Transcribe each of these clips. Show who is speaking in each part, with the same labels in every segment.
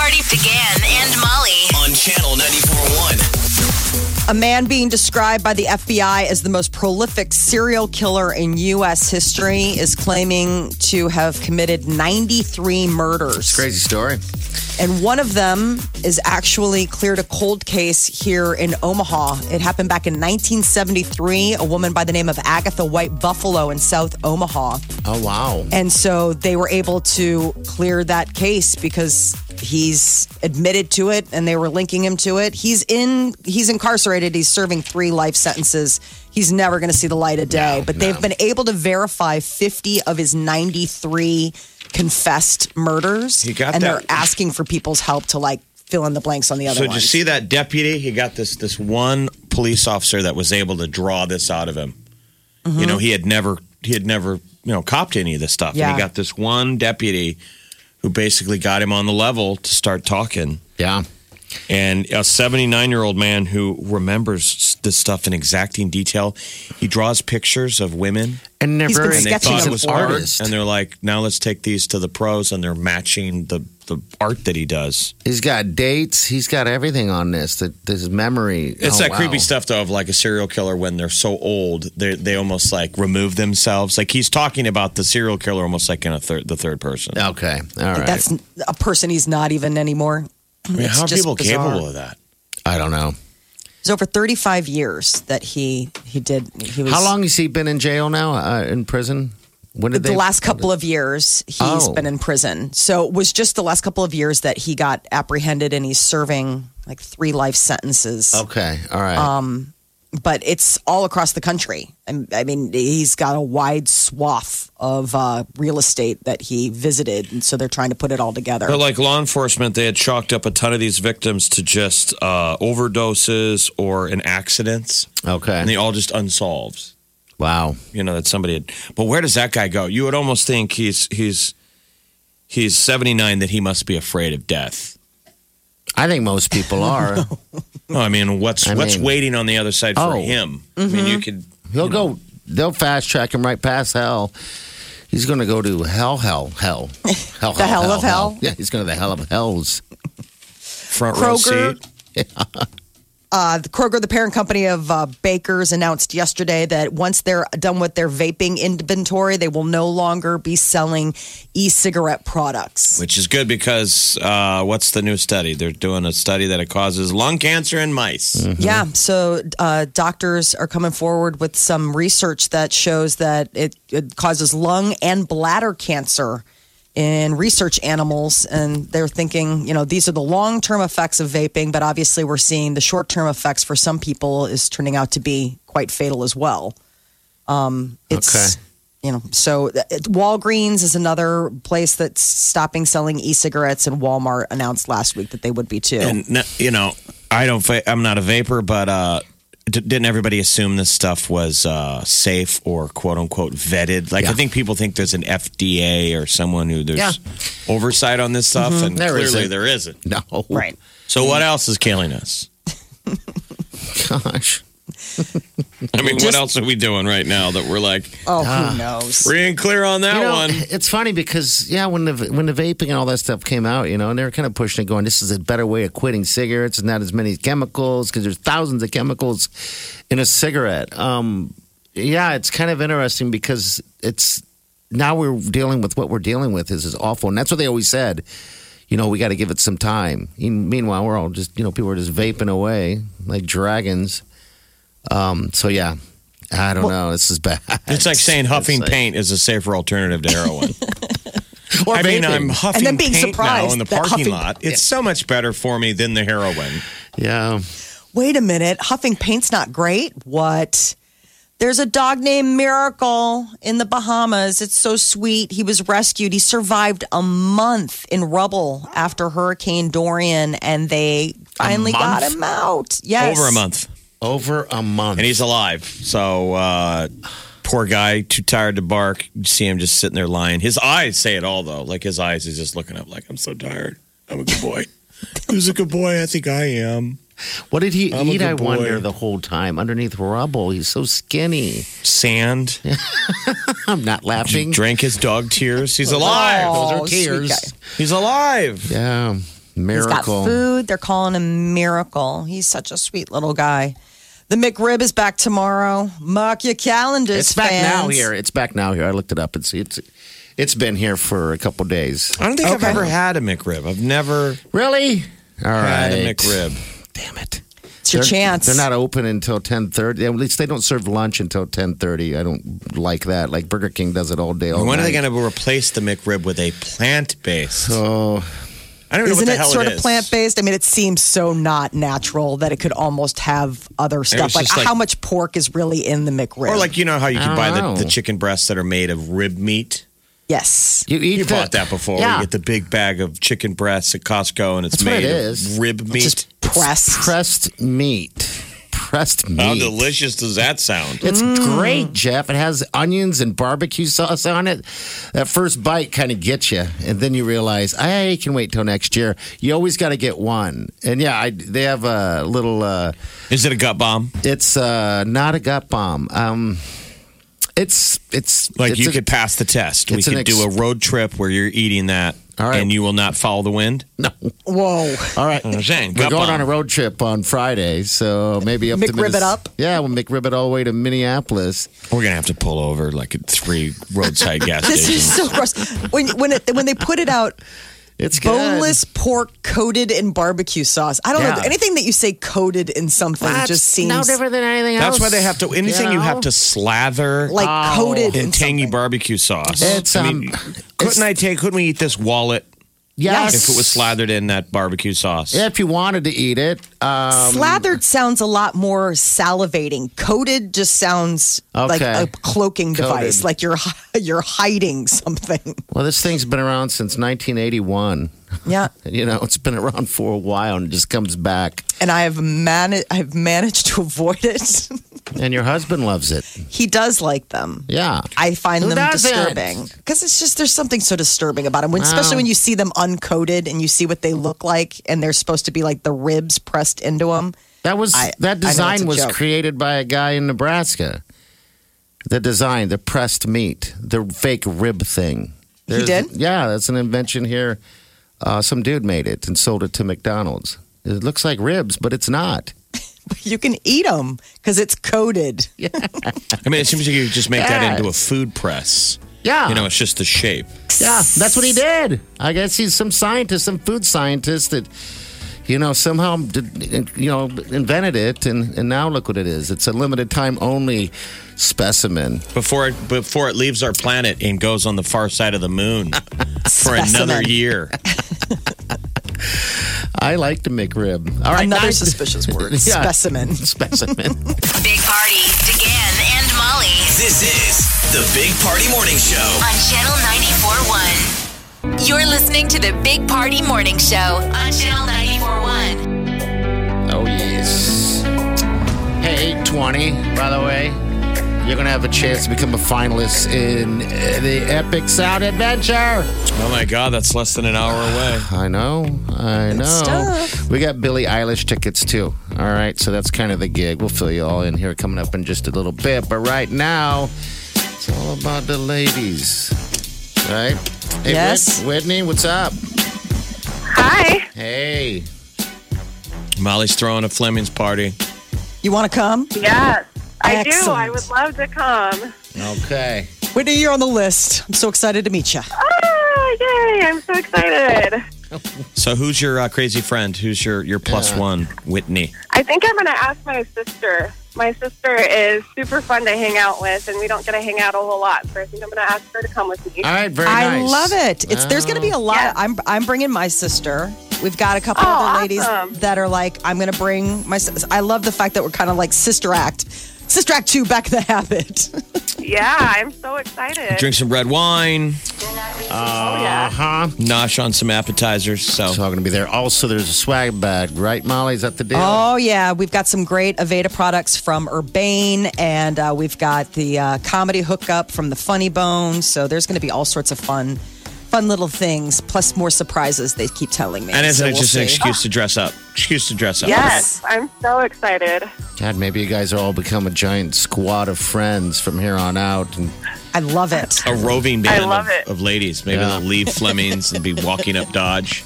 Speaker 1: Party began and Molly.
Speaker 2: on channel 94.1.
Speaker 3: A man being described by the FBI as the most prolific serial killer in U.S. history is claiming to have committed 93 murders.
Speaker 4: Crazy story.
Speaker 3: And one of them is actually cleared a cold case here in Omaha. It happened back in 1973. A woman by the name of Agatha White Buffalo in South Omaha.
Speaker 4: Oh wow.
Speaker 3: And so they were able to clear that case because he's admitted to it and they were linking him to it. He's in he's incarcerated. He's serving 3 life sentences. He's never going to see the light of day, but they've been able to verify 50 of his 93 confessed murders
Speaker 5: He got
Speaker 3: and
Speaker 5: that-
Speaker 3: they're asking for people's help to like fill in the blanks on the other
Speaker 5: So did you
Speaker 3: ones.
Speaker 5: see that deputy? He got this this one police officer that was able to draw this out of him. You know, mm-hmm. he had never he had never you know copped any of this stuff. And
Speaker 3: Yeah.
Speaker 5: he got this one deputy who basically got him on the level to start talking.
Speaker 4: Yeah.
Speaker 5: And a 79 year old man who remembers this stuff in exacting detail. He draws pictures of women.
Speaker 4: And they're
Speaker 3: He's been
Speaker 4: very
Speaker 5: And they thought it was art.
Speaker 4: artist.
Speaker 5: And they're like, now let's take these to the pros, and they're matching the, the art that he does.
Speaker 4: He's got dates. He's got everything on this. That this memory.
Speaker 5: It's
Speaker 4: oh,
Speaker 5: that
Speaker 4: wow.
Speaker 5: creepy stuff though of like a serial killer when they're so old they they almost like remove themselves. Like he's talking about the serial killer almost like in a third the third person.
Speaker 4: Okay. All right.
Speaker 3: That's a person he's not even anymore.
Speaker 5: I mean,
Speaker 3: It's
Speaker 5: how are
Speaker 3: just
Speaker 5: people
Speaker 3: bizarre.
Speaker 5: capable of that?
Speaker 4: I don't know.
Speaker 3: It's over 35 years that he he did he was
Speaker 4: How long has he been in jail now? Uh, in prison? When did
Speaker 3: the
Speaker 4: they?
Speaker 3: last couple of years he's
Speaker 4: Oh.
Speaker 3: been in prison. So it was just the last couple of years that he got apprehended and he's serving like three life sentences.
Speaker 4: Okay. All right.
Speaker 3: Um, But it's all across the country. And I mean, he's got a wide swath of uh, real estate that he visited, and so they're trying to put it all together.
Speaker 5: But like law enforcement, they had chalked up a ton of these victims to just uh, overdoses or in accidents,
Speaker 4: okay.
Speaker 5: and they all just unsolved.
Speaker 4: wow.
Speaker 5: You know that somebody had. But where does that guy go? You would almost think he's he's he's seventy nine that he must be afraid of death.
Speaker 4: I think most people are.
Speaker 5: No, I mean, what's
Speaker 4: I
Speaker 5: what's
Speaker 4: mean-
Speaker 5: waiting on the other side for
Speaker 4: Oh.
Speaker 5: him? I mean, mm-hmm. you could.
Speaker 4: He'll go. They'll fast track him right past hell. He's going to go to hell, hell, hell, hell,
Speaker 3: The hell of hell?
Speaker 4: Yeah, he's going to the hell of hells.
Speaker 5: front row
Speaker 3: Kroger.
Speaker 5: seat.
Speaker 3: Uh, the Kroger, the parent company of uh, Baker's, announced yesterday that once they're done with their vaping inventory, they will no longer be selling e-cigarette products.
Speaker 5: Which is good because uh, what's the new study? They're doing a study that it causes lung cancer in mice.
Speaker 3: Yeah, so uh, doctors are coming forward with some research that shows that it, it causes lung and bladder cancer in research animals. And they're thinking, you know, these are the long term effects of vaping, but obviously we're seeing the short term effects for some people is turning out to be quite fatal as well. Um, it's,
Speaker 4: Okay.
Speaker 3: you know, so uh, it- Walgreens is another place that's stopping selling e cigarettes, and Walmart announced last week that they would be too.
Speaker 5: And you know, I don't. I'm not a vapor, but uh, d- didn't everybody assume this stuff was uh, safe or quote unquote vetted? Like I think people think there's an FDA or someone who there's
Speaker 4: Yeah.
Speaker 5: oversight on this stuff, and
Speaker 4: There
Speaker 5: clearly
Speaker 4: isn't.
Speaker 5: there isn't.
Speaker 4: No.
Speaker 3: right.
Speaker 5: So what else is killing us?
Speaker 4: Gosh.
Speaker 5: I mean, what else are we doing right now that we're like
Speaker 3: Oh, who knows?
Speaker 5: free and clear on that
Speaker 4: You know,
Speaker 5: one?
Speaker 4: it's funny because yeah, when the when the vaping and all that stuff came out, you know, and they were kind of pushing it, going, "This is a better way of quitting cigarettes, and not as many chemicals because there's thousands of chemicals in a cigarette." Um, yeah, it's kind of interesting because it's now we're dealing with what we're dealing with is is awful, and that's what they always said. You know, we got to give it some time. And meanwhile, we're all just you know people are just vaping away like dragons. Um, so yeah, I don't know. This is bad.
Speaker 5: It's like saying huffing
Speaker 4: like-
Speaker 5: paint is a safer alternative to heroin.
Speaker 4: Or
Speaker 5: I mean. I'm huffing
Speaker 3: And then being
Speaker 5: paint now
Speaker 3: surprised
Speaker 5: in the parking
Speaker 3: huffing-
Speaker 5: lot. It's so much better for me than the heroin.
Speaker 4: Yeah.
Speaker 3: Wait a minute. Huffing paint's not great. What? There's a dog named Miracle in the Bahamas. It's so sweet. He was rescued. He survived a month in rubble after Hurricane Dorian, and they finally got him out. Yes.
Speaker 5: Over a month.
Speaker 4: Over a month.
Speaker 5: And he's alive. So, uh, poor guy, too tired to bark. You see him just sitting there lying. His eyes say it all, though. Like his eyes is just looking up, like, I'm so tired. I'm a good boy. Who's a good boy? I think I am.
Speaker 4: what did he
Speaker 5: I'm
Speaker 4: eat, I wonder, the whole time underneath rubble? He's so skinny.
Speaker 5: Sand.
Speaker 4: I'm not laughing.
Speaker 5: Drank his dog tears. He's alive.
Speaker 3: Oh,
Speaker 4: Those are tears.
Speaker 5: He's alive.
Speaker 4: Yeah.
Speaker 3: He's
Speaker 4: Miracle.
Speaker 3: got food. They're calling him Miracle. He's such a sweet little guy. The McRib is back tomorrow. Mark your calendars.
Speaker 4: It's back
Speaker 3: fans.
Speaker 4: now here. It's back now here. I looked it up. It's it's it's been here for a couple days.
Speaker 5: I don't think I've ever had a McRib. I've never
Speaker 4: Really? All
Speaker 5: had
Speaker 4: right.
Speaker 5: a McRib.
Speaker 4: Damn it.
Speaker 3: It's your
Speaker 4: They're-
Speaker 3: chance.
Speaker 4: They're not open until ten thirty. At least they don't serve lunch until ten thirty. I don't like that. Like Burger King does it all day. All
Speaker 5: when are they going to replace the McRib with a plant based?
Speaker 4: Oh,
Speaker 5: I don't
Speaker 3: Isn't
Speaker 5: know what
Speaker 3: it sort
Speaker 5: it
Speaker 3: of plant based? I mean, it seems so not natural that it could almost have other stuff. Like,
Speaker 5: like-
Speaker 3: how much pork is really in the McRib?
Speaker 5: Or like you know how you can buy the, the chicken breasts that are made of rib meat.
Speaker 3: yes,
Speaker 4: you eat
Speaker 5: You
Speaker 4: the-
Speaker 5: bought that before.
Speaker 4: Yeah.
Speaker 5: You get the big bag of chicken breasts at Costco, and it's
Speaker 4: That's
Speaker 5: made
Speaker 4: it
Speaker 5: of
Speaker 4: is.
Speaker 5: rib meat.
Speaker 3: just pressed.
Speaker 4: pressed meat. Pressed meat.
Speaker 5: How delicious does that sound?
Speaker 4: It's great, Jeff. It has onions and barbecue sauce on it. That first bite kind of gets you, and then you realize I can wait till next year. You always got to get one. And yeah, I, they have a little. Uh,
Speaker 5: Is it a gut bomb?
Speaker 4: it's uh, not a gut bomb. Um, it's it's
Speaker 5: Like
Speaker 4: it's
Speaker 5: you
Speaker 4: a-
Speaker 5: could pass the test. We
Speaker 4: it's an
Speaker 5: could do a road trip where you're eating that,
Speaker 4: All right.
Speaker 5: and you will not follow the wind.
Speaker 4: no.
Speaker 3: Whoa.
Speaker 4: All right,
Speaker 5: I'm
Speaker 4: we're going
Speaker 5: bomb.
Speaker 4: on a road trip on Friday, so maybe up to
Speaker 3: McRib it
Speaker 4: Minnes-
Speaker 3: up?
Speaker 4: Yeah, we'll McRib it all the way to Minneapolis.
Speaker 5: We're gonna have to pull over like at three roadside gas stations.
Speaker 3: This
Speaker 5: stations.
Speaker 3: is so gross. When when it when they put it out,
Speaker 4: It's good.
Speaker 3: boneless pork coated in barbecue sauce. I don't know anything that you say coated in something
Speaker 4: That's
Speaker 3: just seems
Speaker 4: no different than anything else.
Speaker 5: That's why they have to. Anything you,
Speaker 4: know?
Speaker 5: have to slather
Speaker 3: like
Speaker 4: Oh.
Speaker 3: coated
Speaker 5: in
Speaker 3: in
Speaker 5: tangy
Speaker 3: something.
Speaker 5: barbecue sauce.
Speaker 4: It's,
Speaker 5: I mean,
Speaker 4: um,
Speaker 5: couldn't I take? Couldn't we eat this wallet
Speaker 4: Yes.
Speaker 5: if it was slathered in that barbecue sauce?
Speaker 4: Yeah, if you wanted to eat it. Um,
Speaker 3: Slathered sounds a lot more salivating. Coated just sounds like a cloaking
Speaker 4: Coated.
Speaker 3: device, like you're you're hiding something.
Speaker 4: well, this thing's been around since 1981.
Speaker 3: Yeah,
Speaker 4: You know, it's been around for a while and it just comes back.
Speaker 3: and I have managed. I've managed to avoid it.
Speaker 4: And your husband loves it.
Speaker 3: he does like them.
Speaker 4: Yeah.
Speaker 3: I find
Speaker 4: Who
Speaker 3: them disturbing because it's just there's something so disturbing about them, when, especially when you see them uncoated and you see what they look like, and they're supposed to be like the ribs pressed into them.
Speaker 4: That was
Speaker 3: I-
Speaker 4: that design was
Speaker 3: joke.
Speaker 4: created by a guy in Nebraska. The design, the pressed meat, the fake rib thing.
Speaker 3: He did?
Speaker 4: Yeah, that's an invention here. Uh, some dude made it and sold it to McDonald's. It looks like ribs, but it's not.
Speaker 3: You can eat them because it's coated.
Speaker 5: I mean, it seems like you just make that into a food press.
Speaker 4: Yeah.
Speaker 5: You know, it's just the shape.
Speaker 4: Yeah, that's what he did. I guess he's some scientist, some food scientist that, you know, somehow, did, you know, invented it, and, and now look what it is. It's a limited time only specimen.
Speaker 5: Before it before it leaves our planet and goes on the far side of the moon for another year.
Speaker 4: I like to make rib. All right,
Speaker 3: Another
Speaker 4: nine-
Speaker 3: suspicious word.
Speaker 4: Yeah.
Speaker 3: Specimen.
Speaker 4: Specimen.
Speaker 1: Big Party, DeGan and Molly
Speaker 2: This is the Big Party Morning Show.
Speaker 1: on Channel 94.1. You're listening to the Big Party Morning Show on Channel 94.1.
Speaker 4: oh yes. Hey, 820, by the way. You're going to have a chance to become a finalist in uh, the Epic Sound Adventure.
Speaker 5: Oh my God, that's less than an hour away.
Speaker 4: I know. I know. We got Billie Eilish tickets too. All right. So that's kind of the gig. We'll fill you all in here coming up in just a little bit. But right now, it's all about the ladies. Right? Hey,
Speaker 3: Yes.
Speaker 4: Whitney, what's up?
Speaker 6: Hi.
Speaker 4: Hey.
Speaker 5: Molly's throwing a Fleming's party.
Speaker 3: You want to come?
Speaker 6: Yes, I do. I would love to come.
Speaker 4: Okay.
Speaker 3: Whitney, you're on the list. I'm so excited to meet you.
Speaker 6: Oh, yay. I'm so excited.
Speaker 5: So who's your uh, crazy friend? Who's your your plus
Speaker 4: Yeah.
Speaker 5: one? Whitney.
Speaker 6: I think I'm going to ask my sister. My sister is super fun to hang out with, and we don't get to hang out a whole lot. So I think I'm going to ask her to come with me.
Speaker 4: All right. Very
Speaker 3: I
Speaker 4: nice.
Speaker 3: love it. It's there's going to be a lot.
Speaker 6: Yeah.
Speaker 3: I'm I'm bringing my sister. We've got a couple
Speaker 6: Oh,
Speaker 3: other ladies
Speaker 6: awesome.
Speaker 3: that are like I'm going to bring my. sis- I love the fact that we're kind of like sister act. Sister Act 2, back in the habit.
Speaker 6: Yeah, I'm so excited.
Speaker 5: Drink some red wine,
Speaker 6: oh, yeah.
Speaker 4: Huh?
Speaker 5: nosh on some appetizers. So
Speaker 4: So I'm going to be there. Also, there's a swag bag, right, Molly? Is that the deal?
Speaker 3: Oh, yeah. We've got some great Aveda products from Urbane, and uh, we've got the uh, comedy hookup from the Funny Bone. So there's going to be all sorts of fun, fun little things, plus more surprises, they keep telling me.
Speaker 5: and isn't
Speaker 3: So
Speaker 5: it
Speaker 3: we'll
Speaker 5: just an
Speaker 3: see.
Speaker 5: excuse to dress up? Excuse to dress up.
Speaker 6: Yes, I'm so excited.
Speaker 4: God, maybe you guys will all become a giant squad of friends from here on out. And
Speaker 3: I love it.
Speaker 5: A roving band
Speaker 6: I love
Speaker 5: of,
Speaker 6: it.
Speaker 5: of ladies. Maybe
Speaker 4: Yeah.
Speaker 5: they'll leave Flemings and be walking up Dodge.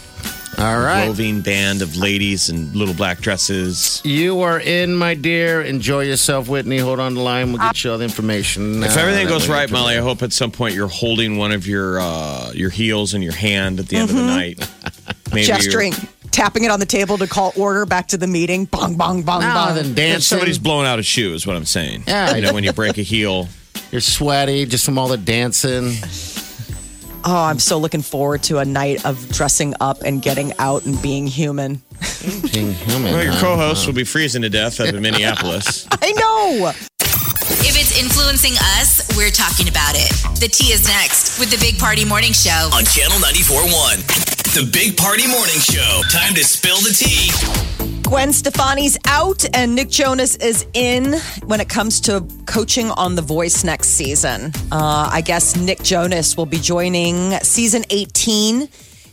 Speaker 4: All right.
Speaker 5: Roving band of ladies in little black dresses.
Speaker 4: You are in, my dear. Enjoy yourself, Whitney. Hold on the line. We'll get you all the information.
Speaker 5: If
Speaker 4: uh,
Speaker 5: everything
Speaker 4: that
Speaker 5: goes right, Molly, I hope at some point you're holding one of your uh, your heels in your hand at the end of the night. Maybe
Speaker 3: Gesturing, tapping it on the table to call order back to the meeting. Bong, bong, bong,
Speaker 4: No,
Speaker 3: bong.
Speaker 4: then
Speaker 5: If
Speaker 4: dancing.
Speaker 5: somebody's blowing out a shoe, is what I'm saying.
Speaker 4: Yeah.
Speaker 5: You know, when you break a heel.
Speaker 4: You're sweaty just from all the dancing.
Speaker 3: Oh, I'm so looking forward to a night of dressing up and getting out and being human.
Speaker 4: Being human.
Speaker 5: Well, your
Speaker 4: huh?
Speaker 5: co-host will be freezing to death up in Minneapolis.
Speaker 3: I know.
Speaker 1: If it's influencing us, we're talking about it. The tea is next with the Big Party Morning Show.
Speaker 2: On Channel 94.1. The Big Party Morning Show. Time to spill the tea.
Speaker 3: Gwen Stefani's out and Nick Jonas is in when it comes to coaching on The Voice next season. Uh, I guess Nick Jonas will be joining season 18,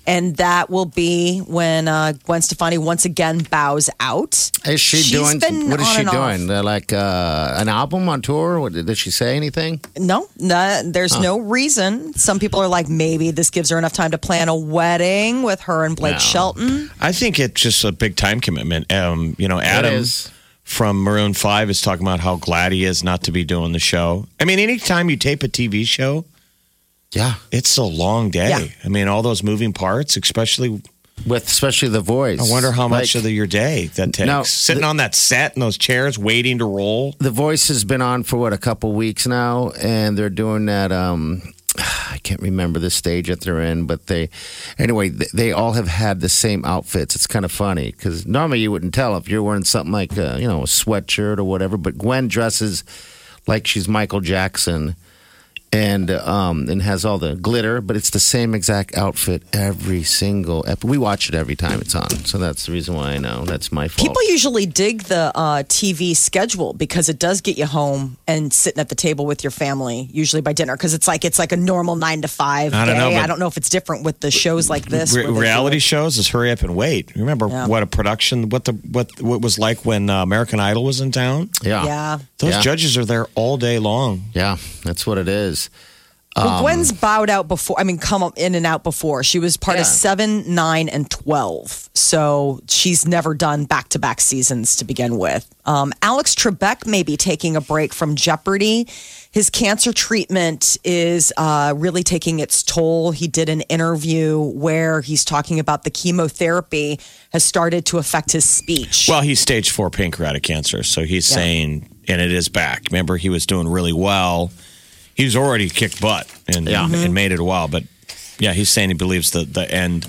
Speaker 3: and that will be when uh, Gwen Stefani once again bows out.
Speaker 4: Is she
Speaker 3: She's
Speaker 4: doing?
Speaker 3: been
Speaker 4: What is
Speaker 3: on
Speaker 4: she
Speaker 3: and off.
Speaker 4: doing? Uh, like uh, an album on tour? What, did she say anything?
Speaker 3: No, no there's no reason. Some people are like, maybe this gives her enough time to plan a wedding with her and Blake
Speaker 4: No.
Speaker 3: Shelton.
Speaker 5: I think it's just a big time commitment. Um, you know, Adam
Speaker 4: is.
Speaker 5: from Maroon Five is talking about how glad he is not to be doing the show. I mean, anytime you tape a TV show,
Speaker 4: Yeah,
Speaker 5: it's a long day.
Speaker 3: Yeah.
Speaker 5: I mean, all those moving parts, especially.
Speaker 4: with especially the voice.
Speaker 5: I wonder how much
Speaker 4: Like,
Speaker 5: of your day that takes.
Speaker 4: No,
Speaker 5: Sitting
Speaker 4: the-
Speaker 5: on that set in those chairs, waiting to roll.
Speaker 4: the voice has been on for what a couple weeks now, and they're doing that. Um, I can't remember the stage that they're in, but they anyway. They, they all have had the same outfits. It's kind of funny because normally you wouldn't tell if you're wearing something like a, you know a sweatshirt or whatever. But Gwen dresses like she's Michael Jackson. And um and has all the glitter, but it's the same exact outfit every single. Ep- we watch it every time it's on, so that's the reason why I know that's my fault.
Speaker 3: People usually dig the uh, TV schedule because it does get you home and sitting at the table with your family, usually by dinner, because it's like it's like a normal nine to five
Speaker 5: I don't
Speaker 3: day.
Speaker 5: know,
Speaker 3: I don't know if it's different with the shows like this.
Speaker 5: Re-
Speaker 3: where they do
Speaker 5: reality shows is hurry up and wait. Remember
Speaker 3: Yeah.
Speaker 5: what a production, what the what what was like when uh, American Idol was in town.
Speaker 4: yeah,
Speaker 3: Yeah.
Speaker 5: Those
Speaker 4: Yeah.
Speaker 5: judges are there all day long.
Speaker 4: yeah, that's what it is.
Speaker 3: Well,
Speaker 5: Um,
Speaker 3: Gwen's bowed out before. I mean, come in and out before. She was part of seven, nine, and twelve. So she's never done back to back seasons to begin with. Um, Alex Trebek may be taking a break from Jeopardy. His cancer treatment is uh, really taking its toll. He did an interview where he's talking about the chemotherapy has started to affect his speech.
Speaker 5: Well, he's stage four pancreatic cancer, so he's saying, and it is back. Remember, he was doing really well. He's already kicked butt and
Speaker 4: Yeah.
Speaker 5: and made it a while, but yeah, he's saying he believes that the end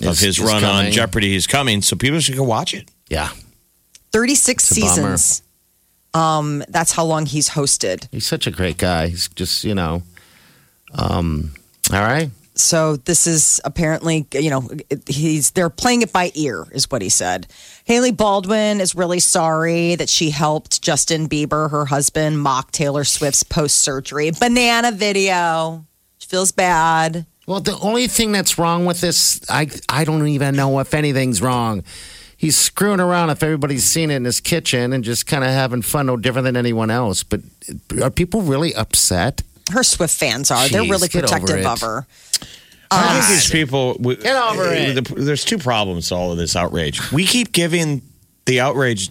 Speaker 5: of
Speaker 4: Is-
Speaker 5: his
Speaker 4: is
Speaker 5: run on. Jeopardy is coming, so people should go watch it.
Speaker 4: Yeah,
Speaker 3: 36
Speaker 4: It's a bummer.
Speaker 3: seasons. Um, that's how long he's hosted.
Speaker 4: he's such a great guy. He's just you know, um, all right.
Speaker 3: So this is apparently, you know, he's they're playing it by ear, is what he said. Hailey Baldwin is really sorry that she helped Justin Bieber, her husband, mock Taylor Swift's post surgery banana video. She feels bad.
Speaker 4: Well, the only thing that's wrong with this, I I don't even know if anything's wrong. He's screwing around if everybody's seen it in his kitchen and just kind of having fun, no different than anyone else. But are people really upset?
Speaker 3: Her Swift fans are. They're
Speaker 4: Jeez,
Speaker 3: really
Speaker 4: get over
Speaker 3: protective
Speaker 4: it.
Speaker 3: of her.
Speaker 5: I uh, think these people
Speaker 4: Get over eh, it.
Speaker 5: the- there's two problems to all of this outrage. We keep giving the outrage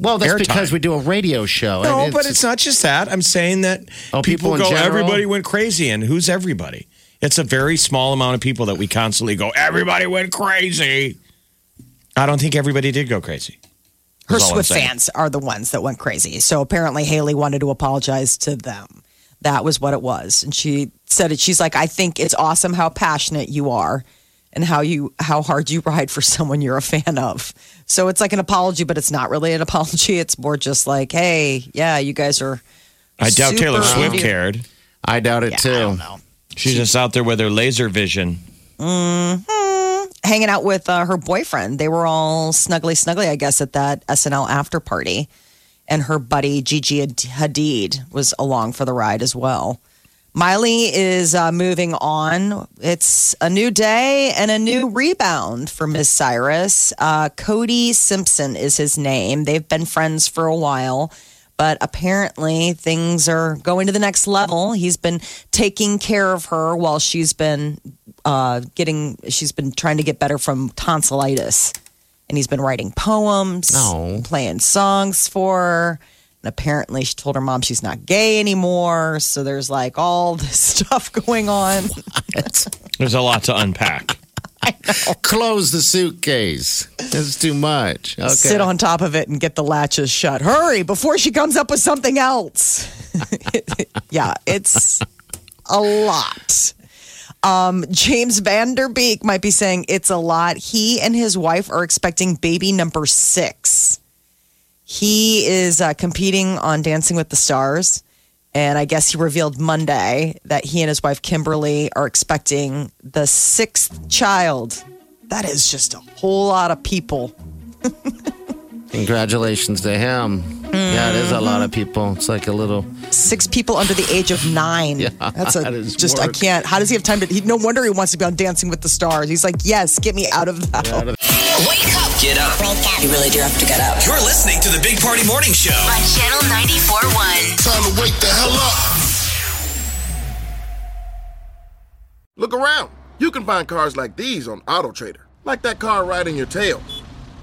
Speaker 4: Well, that's
Speaker 5: Airtime.
Speaker 4: because we do a radio show.
Speaker 5: No,
Speaker 4: and
Speaker 5: but it's not just that. I'm saying that
Speaker 4: Oh, people
Speaker 5: people,
Speaker 4: in
Speaker 5: go,
Speaker 4: general?
Speaker 5: everybody went crazy. And who's everybody? It's a very small amount of people that we constantly go, everybody went crazy. I don't think everybody did go crazy.
Speaker 3: Her
Speaker 5: That's all I'm
Speaker 3: Swift
Speaker 5: saying.
Speaker 3: fans are the ones that went crazy. So apparently Hailey wanted to apologize to them. That was what it was. And she said it. She's like, I think it's awesome how passionate you are. and how you how hard you ride for someone you're a fan of. So it's like an apology, but it's not really an apology. It's more just like, hey, yeah, you guys are.
Speaker 5: I doubt Taylor Swift cared.
Speaker 4: I doubt it too.
Speaker 5: She's just out there with her laser vision.
Speaker 3: hanging out with uh, her boyfriend. They were all snuggly, snuggly, I guess, at that SNL after party. And her buddy Gigi Hadid was along for the ride as well. Miley is uh, moving on. It's a new day and a new rebound for Miss Cyrus. Uh, Cody Simpson is his name. They've been friends for a while, but apparently things are going to the next level. He's been taking care of her while she's been uh, getting, she's been trying to get better from tonsillitis. And he's been writing poems,
Speaker 4: Oh.
Speaker 3: playing songs for her. And apparently, she told her mom she's not gay anymore. So there's like all this stuff going on.
Speaker 5: There's a lot to unpack.
Speaker 4: Close the suitcase. It's too much. Okay.
Speaker 3: Sit on top of it and get the latches shut. Hurry before she comes up with something else. yeah, it's a lot. Um, James Van Der Beek might be saying it's a lot. He and his wife are expecting baby number six. He is uh, competing on Dancing with the Stars. And I guess he revealed Monday that he and his wife Kimberly are expecting the sixth child. That is just a whole lot of people.
Speaker 4: Congratulations to him. Yeah, it is a lot of mm-hmm. people. It's like a little.
Speaker 3: Six people under the age of nine.
Speaker 4: Yeah,
Speaker 3: That's a
Speaker 4: that is
Speaker 3: just I can't. How does he have time to? He, no wonder he wants to be on Dancing with the Stars. He's like, yes, get me out of that.
Speaker 1: Wake up
Speaker 2: Get up.
Speaker 1: You really do have to get up.
Speaker 2: You're listening to the Big Party Morning Show.
Speaker 1: On Channel 94.1.
Speaker 7: Time to wake the hell up. Look around. You can find cars like these on AutoTrader, like that car riding your tail.